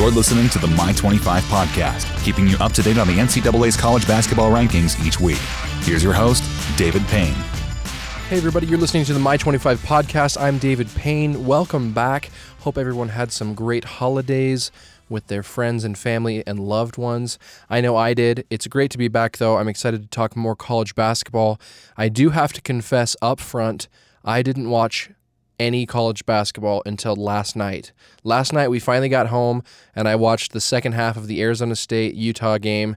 You're listening to the My 25 podcast, keeping you up to date on the NCAA's college basketball rankings each week. Here's your host, David Payne. Hey, everybody, you're listening to the My 25 podcast. I'm David Payne. Welcome back. Hope everyone had some great holidays with their friends and family and loved ones. I know I did. It's great to be back, though. I'm excited to talk more college basketball. I do have to confess up front, I didn't watch any college basketball until last night. Last night, we finally got home and I watched the second half of the Arizona State Utah game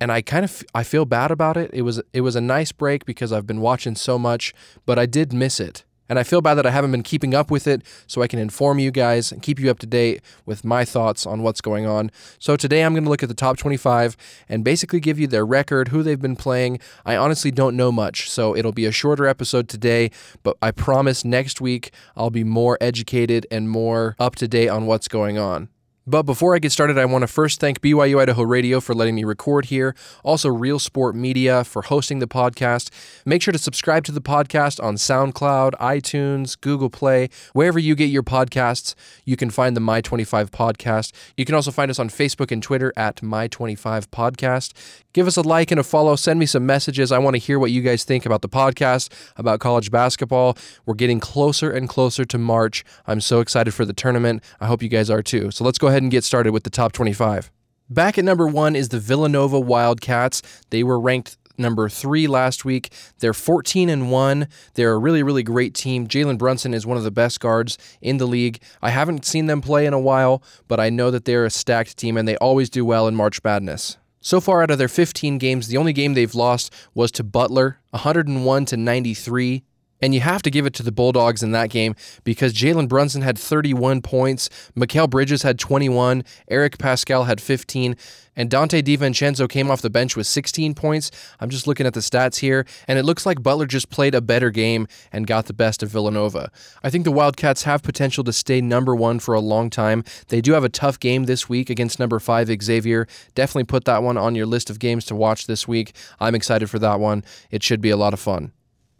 and I kind of I feel bad about it. It was it was a nice break because I've been watching so much, but I did miss it. And I feel bad that I haven't been keeping up with it so I can inform you guys and keep you up to date with my thoughts on what's going on. So today I'm going to look at the top 25 and basically give you their record, who they've been playing. I honestly don't know much, so it'll be a shorter episode today, but I promise next week I'll be more educated and more up to date on what's going on. But before I get started, I want to first thank BYU Idaho Radio for letting me record here, also Real Sport Media for hosting the podcast. Make sure to subscribe to the podcast on SoundCloud, iTunes, Google Play, wherever you get your podcasts. You can find the My25 podcast. You can also find us on Facebook and Twitter at My25 Podcast. Give us a like and a follow. Send me some messages. I want to hear what you guys think about the podcast, about college basketball. We're getting closer and closer to March. I'm so excited for the tournament. I hope you guys are too. So let's go ahead and get started with the top 25. Back at number one is the Villanova Wildcats. They were ranked number three last week. They're 14 and one. They're a really, really great team. Jalen Brunson is one of the best guards in the league. I haven't seen them play in a while, but I know that they're a stacked team and they always do well in March Madness. So far out of their 15 games, the only game they've lost was to Butler, 101 to 93. And you have to give it to the Bulldogs in that game because Jalen Brunson had 31 points, Mikal Bridges had 21, Eric Paschall had 15, and Donte DiVincenzo came off the bench with 16 points. I'm just looking at the stats here, and it looks like Butler just played a better game and got the best of Villanova. I think the Wildcats have potential to stay number one for a long time. They do have a tough game this week against number five Xavier. Definitely put that one on your list of games to watch this week. I'm excited for that one. It should be a lot of fun.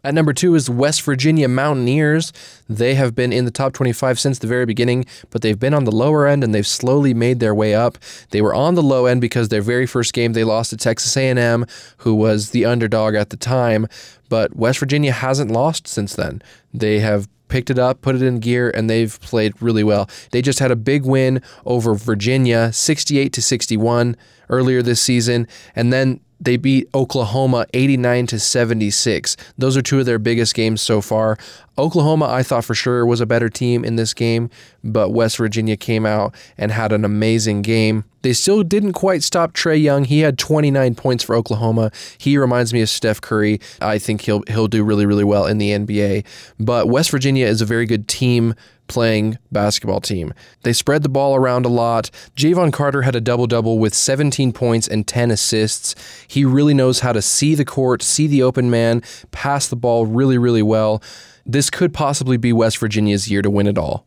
At number two is West Virginia Mountaineers. They have been in the top 25 since the very beginning, but they've been on the lower end and they've slowly made their way up. They were on the low end because their very first game they lost to Texas A&M, who was the underdog at the time, but West Virginia hasn't lost since then. They have picked it up, put it in gear, and they've played really well. They just had a big win over Virginia, 68 to 61 earlier this season, and then they beat Oklahoma 89 to 76. Those are two of their biggest games so far. Oklahoma, I thought for sure was a better team in this game, but West Virginia came out and had an amazing game. They still didn't quite stop Trae Young. He had 29 points for Oklahoma. He reminds me of Steph Curry. I think he'll he'll do really really well in the NBA. But West Virginia is a very good team playing basketball team. They spread the ball around a lot. Jevon Carter had a double double with 17 points and 10 assists. He really knows how to see the court, see the open man, pass the ball really, really well. This could possibly be West Virginia's year to win it all.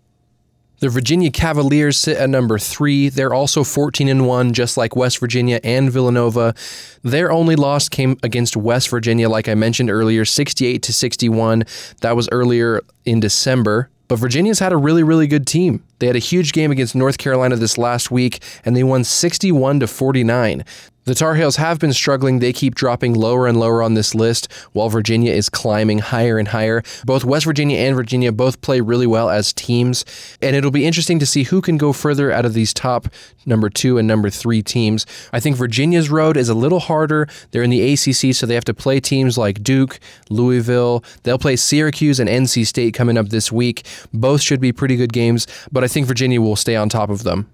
The Virginia Cavaliers sit at number three. They're also 14 and 1, just like West Virginia and Villanova. Their only loss came against West Virginia, like I mentioned earlier, 68 to 61. That was earlier in December. But Virginia's had a really, really good team. They had a huge game against North Carolina this last week, and they won 61 to 49. The Tar Heels have been struggling. They keep dropping lower and lower on this list, while Virginia is climbing higher and higher. Both West Virginia and Virginia both play really well as teams, and it'll be interesting to see who can go further out of these top number two and number three teams. I think Virginia's road is a little harder. They're in the ACC, so they have to play teams like Duke, Louisville. They'll play Syracuse and NC State coming up this week. Both should be pretty good games, but I think Virginia will stay on top of them.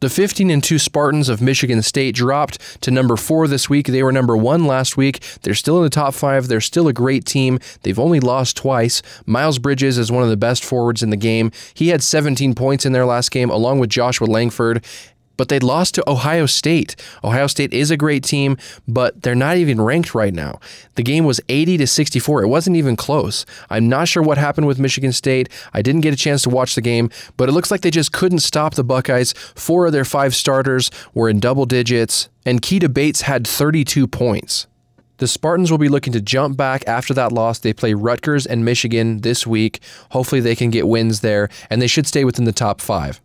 The 15 and 2 Spartans of Michigan State dropped to number 4 this week. They were number 1 last week. They're still in the top 5. They're still a great team. They've only lost twice. Miles Bridges is one of the best forwards in the game. He had 17 points in their last game along with Joshua Langford but they lost to Ohio State. Ohio State is a great team, but they're not even ranked right now. The game was 80 to 64. It wasn't even close. I'm not sure what happened with Michigan State. I didn't get a chance to watch the game, but it looks like they just couldn't stop the Buckeyes. Four of their five starters were in double digits, and Keita Bates had 32 points. The Spartans will be looking to jump back after that loss. They play Rutgers and Michigan this week. Hopefully, they can get wins there, and they should stay within the top five.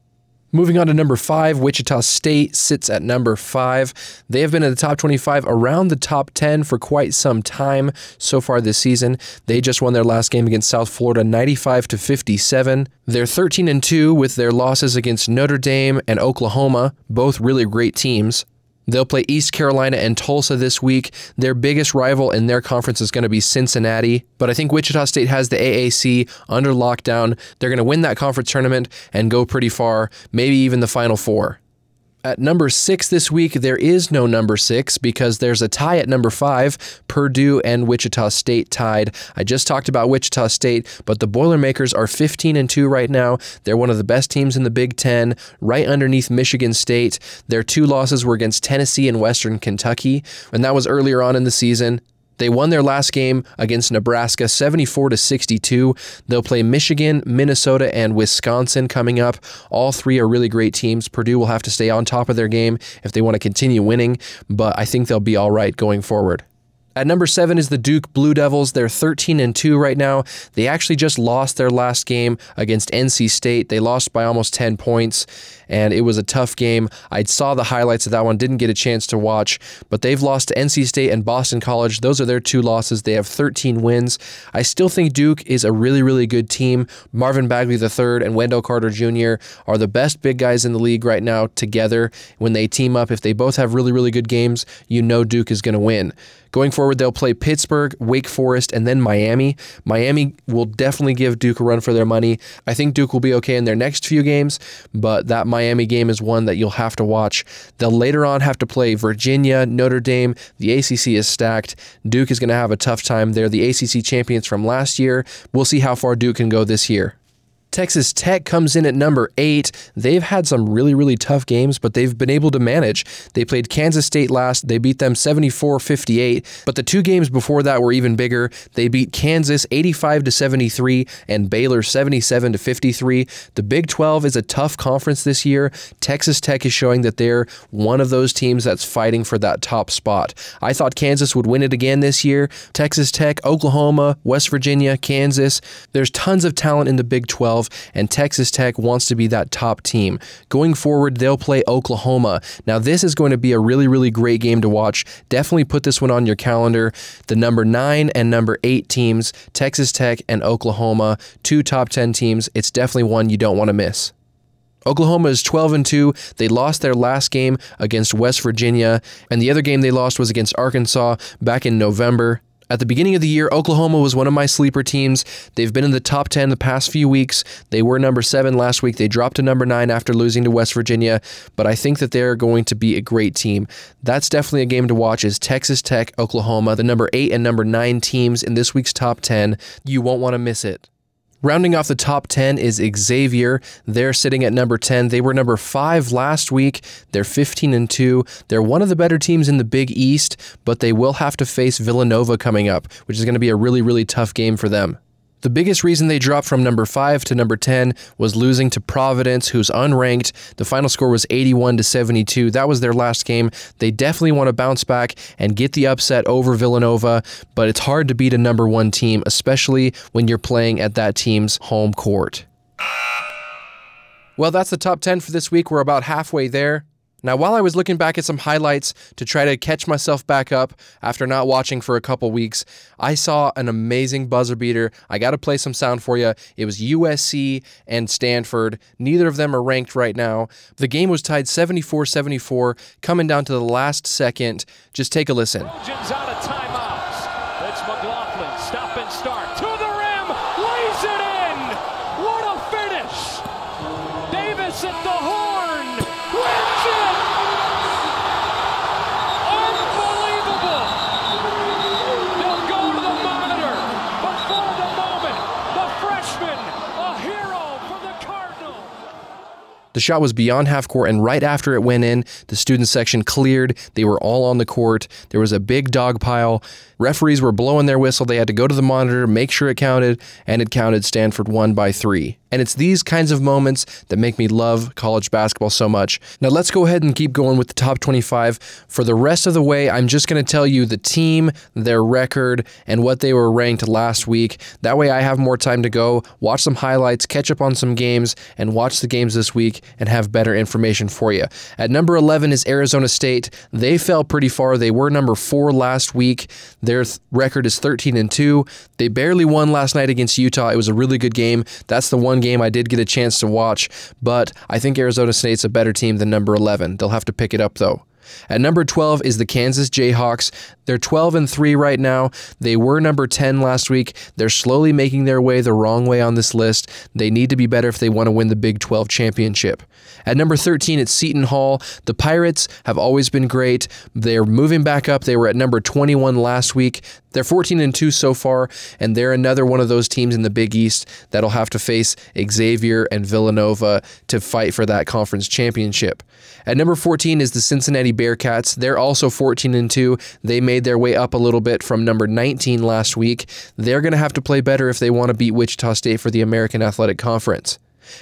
Moving on to number five, Wichita State sits at number five. They have been in the top 25, around the top 10 for quite some time so far this season. They just won their last game against South Florida 95 to 57. They're 13 and 2 with their losses against Notre Dame and Oklahoma, both really great teams. They'll play East Carolina and Tulsa this week. Their biggest rival in their conference is going to be Cincinnati, but I think Wichita State has the AAC under lockdown. They're going to win that conference tournament and go pretty far, maybe even the Final Four. At number six this week, there is no number six because there's a tie at number five. Purdue and Wichita State tied. I just talked about Wichita State, but the Boilermakers are 15 and 2 right now. They're one of the best teams in the Big Ten, right underneath Michigan State. Their two losses were against Tennessee and Western Kentucky, and that was earlier on in the season. They won their last game against Nebraska 74 to 62. They'll play Michigan, Minnesota, and Wisconsin coming up. All three are really great teams. Purdue will have to stay on top of their game if they want to continue winning, but I think they'll be all right going forward. At number seven is the Duke Blue Devils. They're 13 and 2 right now. They actually just lost their last game against NC State. They lost by almost 10 points, and it was a tough game. I saw the highlights of that one, didn't get a chance to watch, but they've lost to NC State and Boston College. Those are their two losses. They have 13 wins. I still think Duke is a really, really good team. Marvin Bagley III and Wendell Carter Jr. are the best big guys in the league right now together. When they team up, if they both have really, really good games, you know Duke is going to win. Going forward, they'll play Pittsburgh, Wake Forest, and then Miami. Miami will definitely give Duke a run for their money. I think Duke will be okay in their next few games, but that Miami game is one that you'll have to watch. They'll later on have to play Virginia, Notre Dame. The ACC is stacked. Duke is going to have a tough time. They're the ACC champions from last year. We'll see how far Duke can go this year. Texas Tech comes in at number eight. They've had some really, really tough games, but they've been able to manage. They played Kansas State last. They beat them 74 58. But the two games before that were even bigger. They beat Kansas 85 to 73 and Baylor 77 to 53. The Big 12 is a tough conference this year. Texas Tech is showing that they're one of those teams that's fighting for that top spot. I thought Kansas would win it again this year. Texas Tech, Oklahoma, West Virginia, Kansas. There's tons of talent in the Big 12 and Texas Tech wants to be that top team. Going forward, they'll play Oklahoma. Now, this is going to be a really, really great game to watch. Definitely put this one on your calendar. The number nine and number eight teams, Texas Tech and Oklahoma, two top 10 teams. It's definitely one you don't want to miss. Oklahoma is 12 and 2. They lost their last game against West Virginia, and the other game they lost was against Arkansas back in November. At the beginning of the year, Oklahoma was one of my sleeper teams. They've been in the top 10 the past few weeks. They were number 7 last week. They dropped to number 9 after losing to West Virginia, but I think that they're going to be a great team. That's definitely a game to watch is Texas Tech, Oklahoma, the number 8 and number 9 teams in this week's top 10. You won't want to miss it. Rounding off the top 10 is Xavier. They're sitting at number 10. They were number 5 last week. They're 15 and 2. They're one of the better teams in the Big East, but they will have to face Villanova coming up, which is going to be a really really tough game for them. The biggest reason they dropped from number 5 to number 10 was losing to Providence, who's unranked. The final score was 81 to 72. That was their last game. They definitely want to bounce back and get the upset over Villanova, but it's hard to beat a number 1 team, especially when you're playing at that team's home court. Well, that's the top 10 for this week. We're about halfway there. Now, while I was looking back at some highlights to try to catch myself back up after not watching for a couple weeks, I saw an amazing buzzer beater. I got to play some sound for you. It was USC and Stanford. Neither of them are ranked right now. The game was tied 74 74, coming down to the last second. Just take a listen. The shot was beyond half court, and right after it went in, the student section cleared. They were all on the court. There was a big dog pile. Referees were blowing their whistle. They had to go to the monitor, make sure it counted, and it counted. Stanford won by three. And it's these kinds of moments that make me love college basketball so much. Now, let's go ahead and keep going with the top 25. For the rest of the way, I'm just going to tell you the team, their record, and what they were ranked last week. That way, I have more time to go, watch some highlights, catch up on some games, and watch the games this week and have better information for you. At number 11 is Arizona State. They fell pretty far. They were number four last week. Their th- record is 13 and 2. They barely won last night against Utah. It was a really good game. That's the one game I did get a chance to watch, but I think Arizona State's a better team than number 11. They'll have to pick it up though. At number 12 is the Kansas Jayhawks. They're 12 and 3 right now. They were number 10 last week. They're slowly making their way the wrong way on this list. They need to be better if they want to win the Big 12 championship. At number 13, it's Seton Hall. The Pirates have always been great. They're moving back up. They were at number 21 last week. They're 14 and 2 so far, and they're another one of those teams in the Big East that'll have to face Xavier and Villanova to fight for that conference championship. At number 14 is the Cincinnati Bearcats. They're also 14 and 2. They made their way up a little bit from number 19 last week. They're going to have to play better if they want to beat Wichita State for the American Athletic Conference.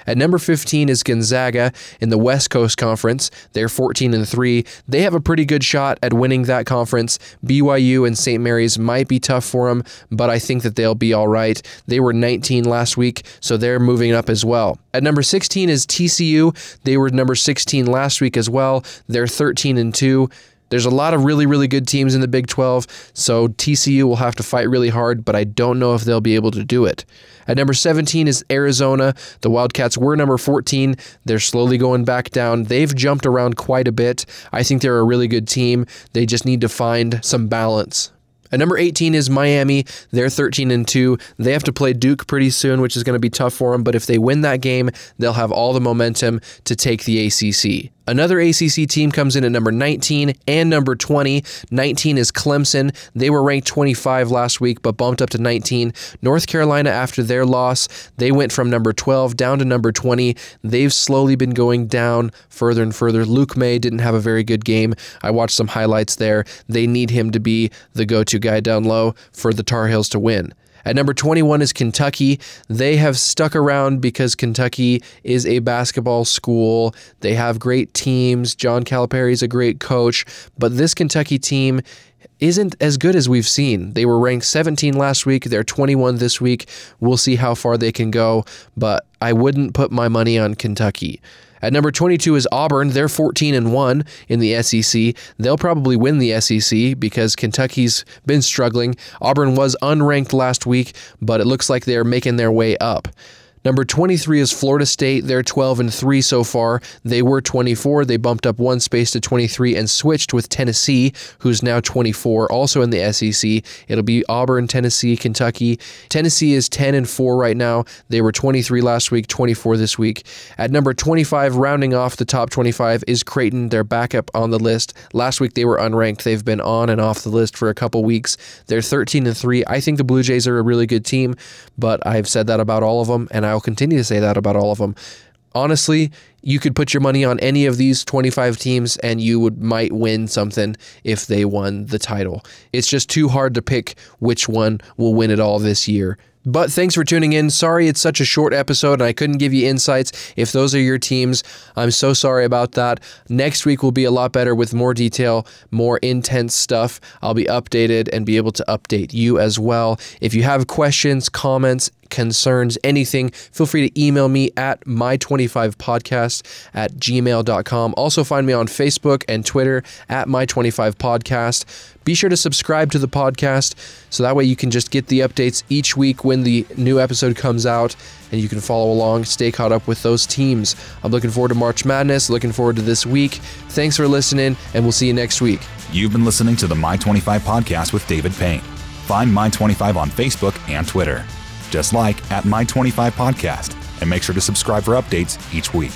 At number 15 is Gonzaga in the West Coast Conference. They're 14 and 3. They have a pretty good shot at winning that conference. BYU and St. Mary's might be tough for them, but I think that they'll be all right. They were 19 last week, so they're moving up as well. At number 16 is TCU. They were number 16 last week as well. They're 13 and 2. There's a lot of really, really good teams in the Big 12, so TCU will have to fight really hard, but I don't know if they'll be able to do it. At number 17 is Arizona. The Wildcats were number 14. They're slowly going back down. They've jumped around quite a bit. I think they're a really good team. They just need to find some balance. At number 18 is Miami. They're 13 and 2. They have to play Duke pretty soon, which is going to be tough for them, but if they win that game, they'll have all the momentum to take the ACC. Another ACC team comes in at number 19 and number 20. 19 is Clemson. They were ranked 25 last week, but bumped up to 19. North Carolina, after their loss, they went from number 12 down to number 20. They've slowly been going down further and further. Luke Maye didn't have a very good game. I watched some highlights there. They need him to be the go to guy down low for the Tar Heels to win. At number 21 is Kentucky. They have stuck around because Kentucky is a basketball school. They have great teams. John Calipari is a great coach, but this Kentucky team isn't as good as we've seen. They were ranked 17 last week. They're 21 this week. We'll see how far they can go, but I wouldn't put my money on Kentucky. At number 22 is Auburn. They're 14 and 1 in the SEC. They'll probably win the SEC because Kentucky's been struggling. Auburn was unranked last week, but it looks like they're making their way up. Number 23 is Florida State. They're 12 and 3 so far. They were 24. They bumped up one space to 23 and switched with Tennessee, who's now 24, also in the SEC. It'll be Auburn, Tennessee, Kentucky. Tennessee is 10 and 4 right now. They were 23 last week, 24 this week. At number 25, rounding off the top 25 is Creighton. They're back up on the list. Last week they were unranked. They've been on and off the list for a couple weeks. They're 13 and 3. I think the Blue Jays are a really good team, but I've said that about all of them and I'll continue to say that about all of them. Honestly, you could put your money on any of these 25 teams and you would might win something if they won the title. It's just too hard to pick which one will win it all this year. But thanks for tuning in. Sorry it's such a short episode and I couldn't give you insights. If those are your teams, I'm so sorry about that. Next week will be a lot better with more detail, more intense stuff. I'll be updated and be able to update you as well. If you have questions, comments, concerns, anything, feel free to email me at my25podcast at gmail.com. Also, find me on Facebook and Twitter at my25podcast. Be sure to subscribe to the podcast so that way you can just get the updates each week when the new episode comes out and you can follow along, stay caught up with those teams. I'm looking forward to March Madness, looking forward to this week. Thanks for listening, and we'll see you next week. You've been listening to the My 25 podcast with David Payne. Find My 25 on Facebook and Twitter. Just like at My 25 podcast, and make sure to subscribe for updates each week.